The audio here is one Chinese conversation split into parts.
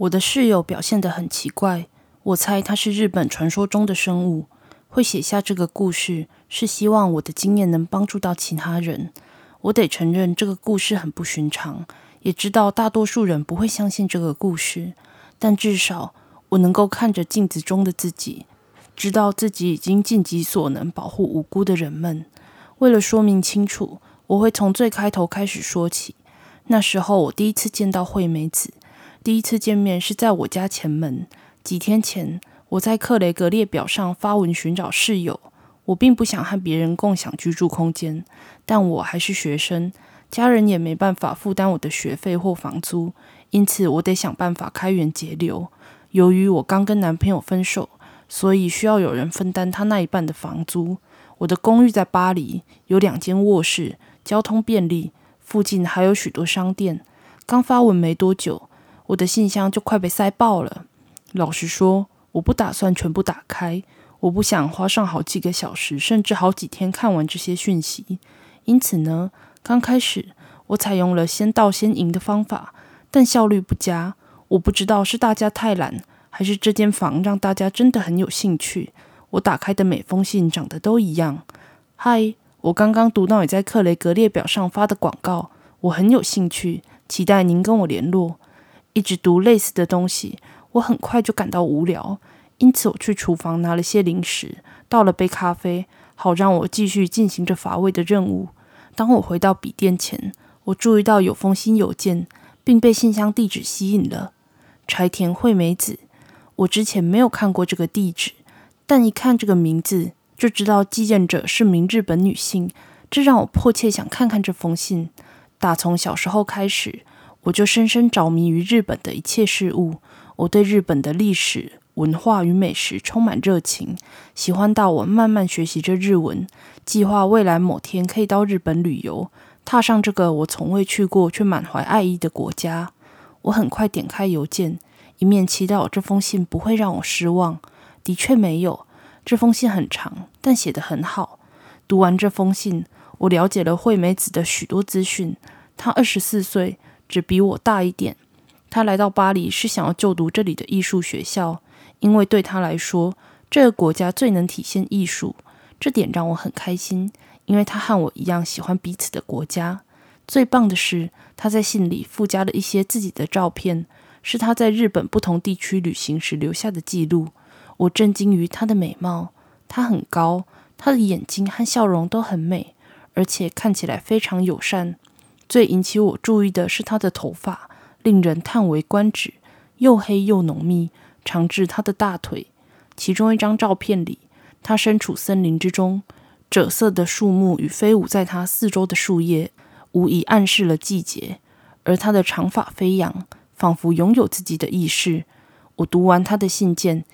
我的室友表现得很奇怪，我猜他是日本传说中的生物。会写下这个故事，是希望我的经验能帮助到其他人。我得承认，这个故事很不寻常，也知道大多数人不会相信这个故事。但至少我能够看着镜子中的自己，知道自己已经尽己所能保护无辜的人们。为了说明清楚，我会从最开头开始说起。那时候我第一次见到惠美子，第一次见面是在我家前门。几天前。我在克雷格列表上发文寻找室友。我并不想和别人共享居住空间，但我还是学生，家人也没办法负担我的学费或房租，因此我得想办法开源节流。由于我刚跟男朋友分手，所以需要有人分担他那一半的房租。我的公寓在巴黎，有两间卧室，交通便利，附近还有许多商店。刚发文没多久，我的信箱就快被塞爆了。老实说，我不打算全部打开，我不想花上好几个小时，甚至好几天看完这些讯息。因此呢，刚开始我采用了先到先赢的方法，但效率不佳。我不知道是大家太懒，还是这间房让大家真的很有兴趣。我打开的每封信长得都一样。嗨，我刚刚读到你在克雷格列表上发的广告，我很有兴趣，期待您跟我联络。一直读类似的东西。我很快就感到无聊，因此我去厨房拿了些零食，倒了杯咖啡，好让我继续进行着乏味的任务。当我回到笔电前，我注意到有封新邮件，并被信箱地址吸引了——柴田惠美子。我之前没有看过这个地址，但一看这个名字，就知道寄件者是名日本女性，这让我迫切想看看这封信。打从小时候开始，我就深深着迷于日本的一切事物。我对日本的历史文化与美食充满热情，喜欢到我慢慢学习着日文，计划未来某天可以到日本旅游，踏上这个我从未去过却满怀爱意的国家。我很快点开邮件，一面祈祷这封信不会让我失望。的确没有，这封信很长，但写得很好。读完这封信，我了解了惠美子的许多资讯。她二十四岁，只比我大一点。他来到巴黎是想要就读这里的艺术学校，因为对他来说，这个国家最能体现艺术。这点让我很开心，因为他和我一样喜欢彼此的国家。最棒的是，他在信里附加了一些自己的照片，是他在日本不同地区旅行时留下的记录。我震惊于他的美貌，他很高，他的眼睛和笑容都很美，而且看起来非常友善。最引起我注意的是他的头发。令人叹为观止，又黑又浓密，长至他的大腿。其中一张照片里，他身处森林之中，赭色的树木与飞舞在他四周的树叶，无疑暗示了季节。而他的长发飞扬，仿佛拥有自己的意识。我读完他的信件，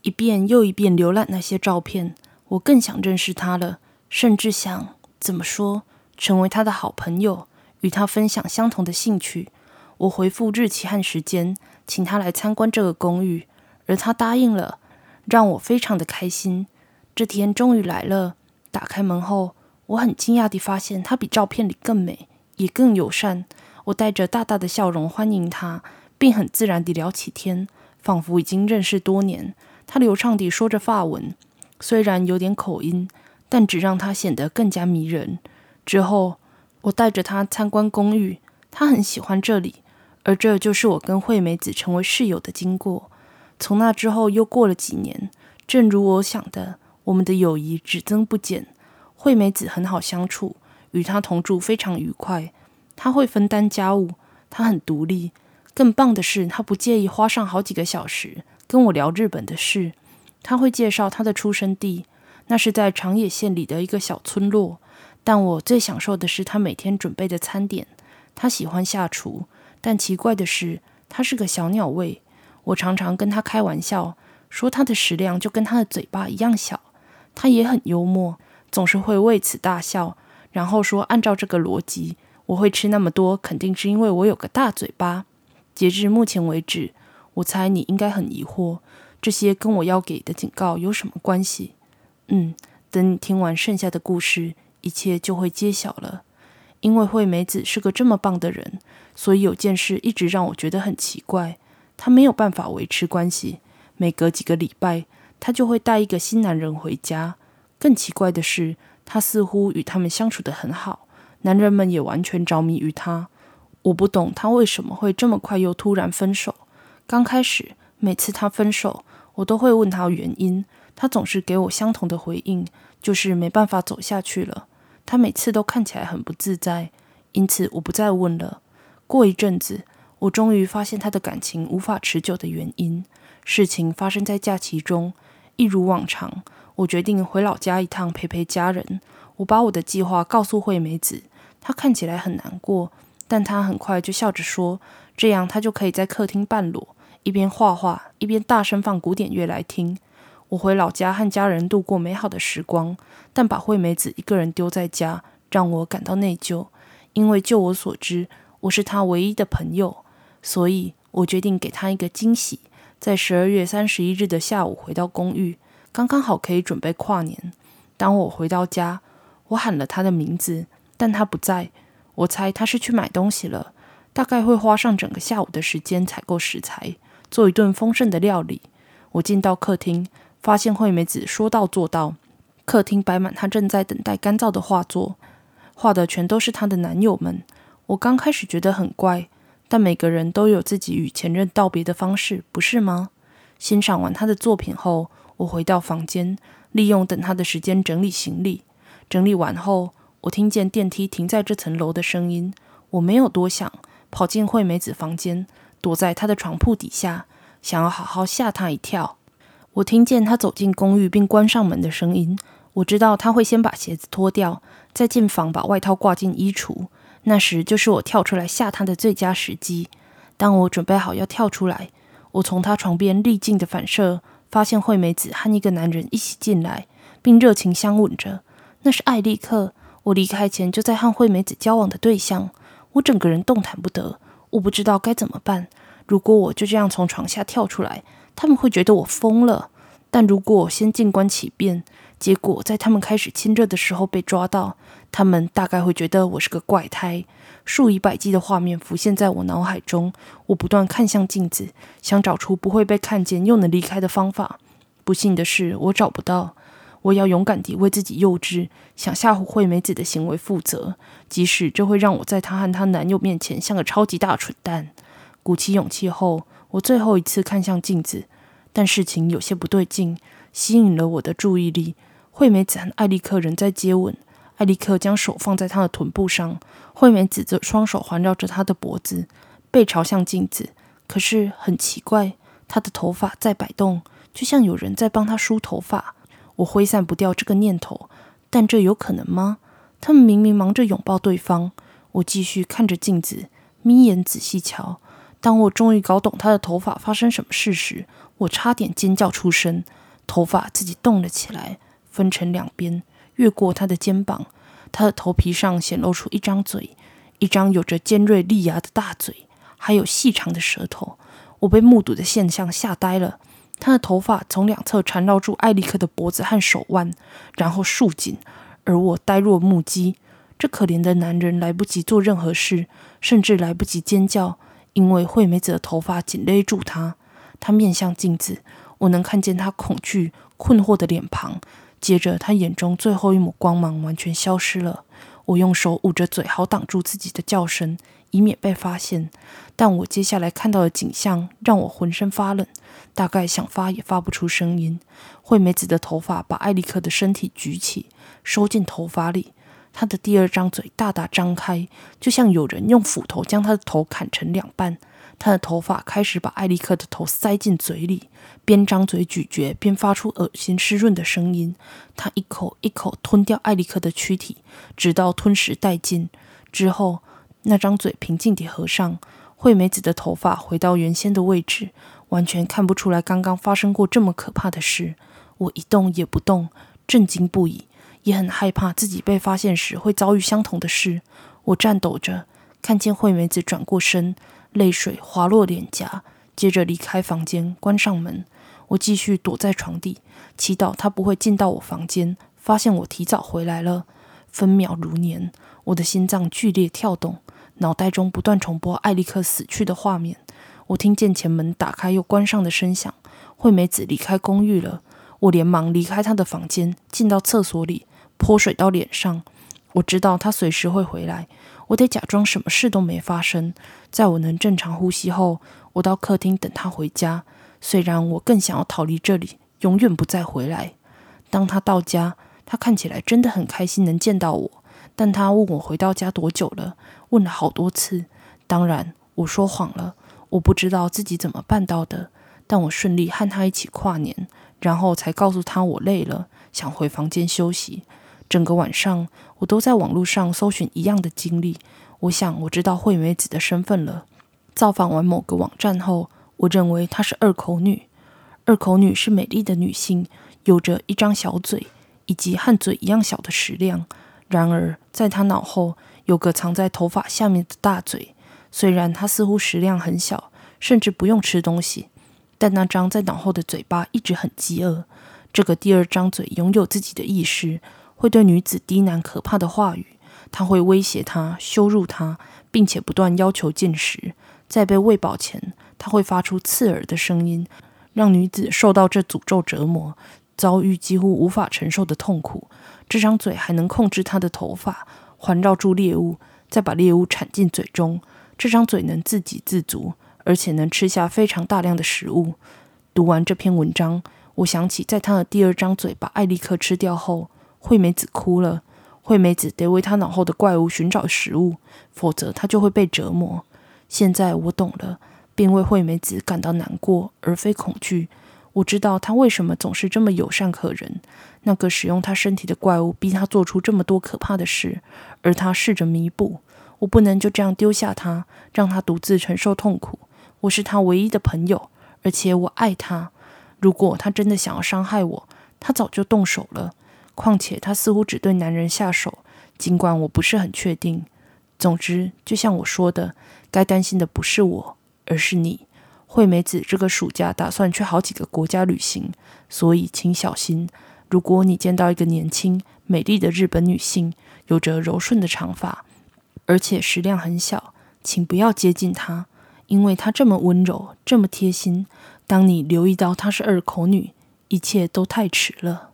一遍又一遍浏览那些照片，我更想认识他了，甚至想怎么说，成为他的好朋友，与他分享相同的兴趣。我回复日期和时间，请他来参观这个公寓，而他答应了，让我非常的开心。这天终于来了。打开门后，我很惊讶地发现他比照片里更美，也更友善。我带着大大的笑容欢迎他，并很自然地聊起天，仿佛已经认识多年。他流畅地说着法文，虽然有点口音，但只让他显得更加迷人。之后，我带着他参观公寓，他很喜欢这里。而这就是我跟惠美子成为室友的经过。从那之后又过了几年，正如我想的，我们的友谊只增不减。惠美子很好相处，与她同住非常愉快。她会分担家务，她很独立。更棒的是，她不介意花上好几个小时跟我聊日本的事。她会介绍她的出生地，那是在长野县里的一个小村落。但我最享受的是他每天准备的餐点。他喜欢下厨。但奇怪的是，他是个小鸟胃。我常常跟他开玩笑，说他的食量就跟他的嘴巴一样小。他也很幽默，总是会为此大笑，然后说：“按照这个逻辑，我会吃那么多，肯定是因为我有个大嘴巴。”截至目前为止，我猜你应该很疑惑，这些跟我要给的警告有什么关系？嗯，等你听完剩下的故事，一切就会揭晓了。因为惠美子是个这么棒的人。所以有件事一直让我觉得很奇怪，她没有办法维持关系。每隔几个礼拜，她就会带一个新男人回家。更奇怪的是，她似乎与他们相处得很好，男人们也完全着迷于她。我不懂她为什么会这么快又突然分手。刚开始，每次她分手，我都会问她原因，她总是给我相同的回应，就是没办法走下去了。他每次都看起来很不自在，因此我不再问了。过一阵子，我终于发现他的感情无法持久的原因。事情发生在假期中，一如往常，我决定回老家一趟陪陪家人。我把我的计划告诉惠美子，她看起来很难过，但她很快就笑着说：“这样她就可以在客厅半裸，一边画画一边大声放古典乐来听。”我回老家和家人度过美好的时光，但把惠美子一个人丢在家，让我感到内疚。因为就我所知，我是她唯一的朋友，所以我决定给她一个惊喜。在十二月三十一日的下午回到公寓，刚刚好可以准备跨年。当我回到家，我喊了她的名字，但她不在。我猜她是去买东西了，大概会花上整个下午的时间采购食材，做一顿丰盛的料理。我进到客厅。发现惠美子说到做到，客厅摆满她正在等待干燥的画作，画的全都是她的男友们。我刚开始觉得很怪，但每个人都有自己与前任道别的方式，不是吗？欣赏完她的作品后，我回到房间，利用等她的时间整理行李。整理完后，我听见电梯停在这层楼的声音。我没有多想，跑进惠美子房间，躲在她的床铺底下，想要好好吓她一跳。我听见他走进公寓并关上门的声音。我知道他会先把鞋子脱掉，再进房把外套挂进衣橱。那时就是我跳出来吓他的最佳时机。当我准备好要跳出来，我从他床边历镜的反射发现惠美子和一个男人一起进来，并热情相吻着。那是艾利克，我离开前就在和惠美子交往的对象。我整个人动弹不得，我不知道该怎么办。如果我就这样从床下跳出来，他们会觉得我疯了，但如果我先静观其变，结果在他们开始亲热的时候被抓到，他们大概会觉得我是个怪胎。数以百计的画面浮现在我脑海中，我不断看向镜子，想找出不会被看见又能离开的方法。不幸的是，我找不到。我要勇敢地为自己幼稚、想吓唬惠美子的行为负责，即使这会让我在她和她男友面前像个超级大蠢蛋。鼓起勇气后。我最后一次看向镜子，但事情有些不对劲，吸引了我的注意力。惠美子和艾利克仍在接吻，艾利克将手放在她的臀部上，惠美子则双手环绕着他的脖子，背朝向镜子。可是很奇怪，她的头发在摆动，就像有人在帮她梳头发。我挥散不掉这个念头，但这有可能吗？他们明明忙着拥抱对方。我继续看着镜子，眯眼仔细瞧。当我终于搞懂他的头发发生什么事时，我差点尖叫出声。头发自己动了起来，分成两边，越过他的肩膀。他的头皮上显露出一张嘴，一张有着尖锐利牙的大嘴，还有细长的舌头。我被目睹的现象吓呆了。他的头发从两侧缠绕住艾利克的脖子和手腕，然后束紧，而我呆若木鸡。这可怜的男人来不及做任何事，甚至来不及尖叫。因为惠美子的头发紧勒住她，她面向镜子，我能看见她恐惧、困惑的脸庞。接着，她眼中最后一抹光芒完全消失了。我用手捂着嘴，好挡住自己的叫声，以免被发现。但我接下来看到的景象让我浑身发冷，大概想发也发不出声音。惠美子的头发把艾利克的身体举起，收进头发里。他的第二张嘴大大张开，就像有人用斧头将他的头砍成两半。他的头发开始把艾利克的头塞进嘴里，边张嘴咀嚼边发出恶心湿润的声音。他一口一口吞掉艾利克的躯体，直到吞食殆尽。之后，那张嘴平静地合上。惠美子的头发回到原先的位置，完全看不出来刚刚发生过这么可怕的事。我一动也不动，震惊不已。也很害怕自己被发现时会遭遇相同的事。我颤抖着，看见惠美子转过身，泪水滑落脸颊，接着离开房间，关上门。我继续躲在床底，祈祷她不会进到我房间，发现我提早回来了。分秒如年，我的心脏剧烈跳动，脑袋中不断重播艾利克死去的画面。我听见前门打开又关上的声响，惠美子离开公寓了。我连忙离开她的房间，进到厕所里，泼水到脸上。我知道他随时会回来，我得假装什么事都没发生。在我能正常呼吸后，我到客厅等他回家。虽然我更想要逃离这里，永远不再回来。当他到家，他看起来真的很开心能见到我，但他问我回到家多久了，问了好多次。当然，我说谎了，我不知道自己怎么办到的。但我顺利和他一起跨年，然后才告诉他我累了，想回房间休息。整个晚上，我都在网络上搜寻一样的经历。我想，我知道惠美子的身份了。造访完某个网站后，我认为她是二口女。二口女是美丽的女性，有着一张小嘴以及和嘴一样小的食量。然而，在她脑后有个藏在头发下面的大嘴。虽然她似乎食量很小，甚至不用吃东西，但那张在脑后的嘴巴一直很饥饿。这个第二张嘴拥有自己的意识。会对女子低喃可怕的话语，他会威胁她、羞辱她，并且不断要求进食。在被喂饱前，他会发出刺耳的声音，让女子受到这诅咒折磨，遭遇几乎无法承受的痛苦。这张嘴还能控制他的头发，环绕住猎物，再把猎物铲进嘴中。这张嘴能自给自足，而且能吃下非常大量的食物。读完这篇文章，我想起在他的第二张嘴把艾利克吃掉后。惠美子哭了。惠美子得为她脑后的怪物寻找食物，否则她就会被折磨。现在我懂了，并为惠美子感到难过，而非恐惧。我知道她为什么总是这么友善可人。那个使用她身体的怪物逼她做出这么多可怕的事，而她试着弥补。我不能就这样丢下她，让她独自承受痛苦。我是她唯一的朋友，而且我爱她。如果她真的想要伤害我，她早就动手了。况且他似乎只对男人下手，尽管我不是很确定。总之，就像我说的，该担心的不是我，而是你。惠美子这个暑假打算去好几个国家旅行，所以请小心。如果你见到一个年轻美丽的日本女性，有着柔顺的长发，而且食量很小，请不要接近她，因为她这么温柔，这么贴心。当你留意到她是二口女，一切都太迟了。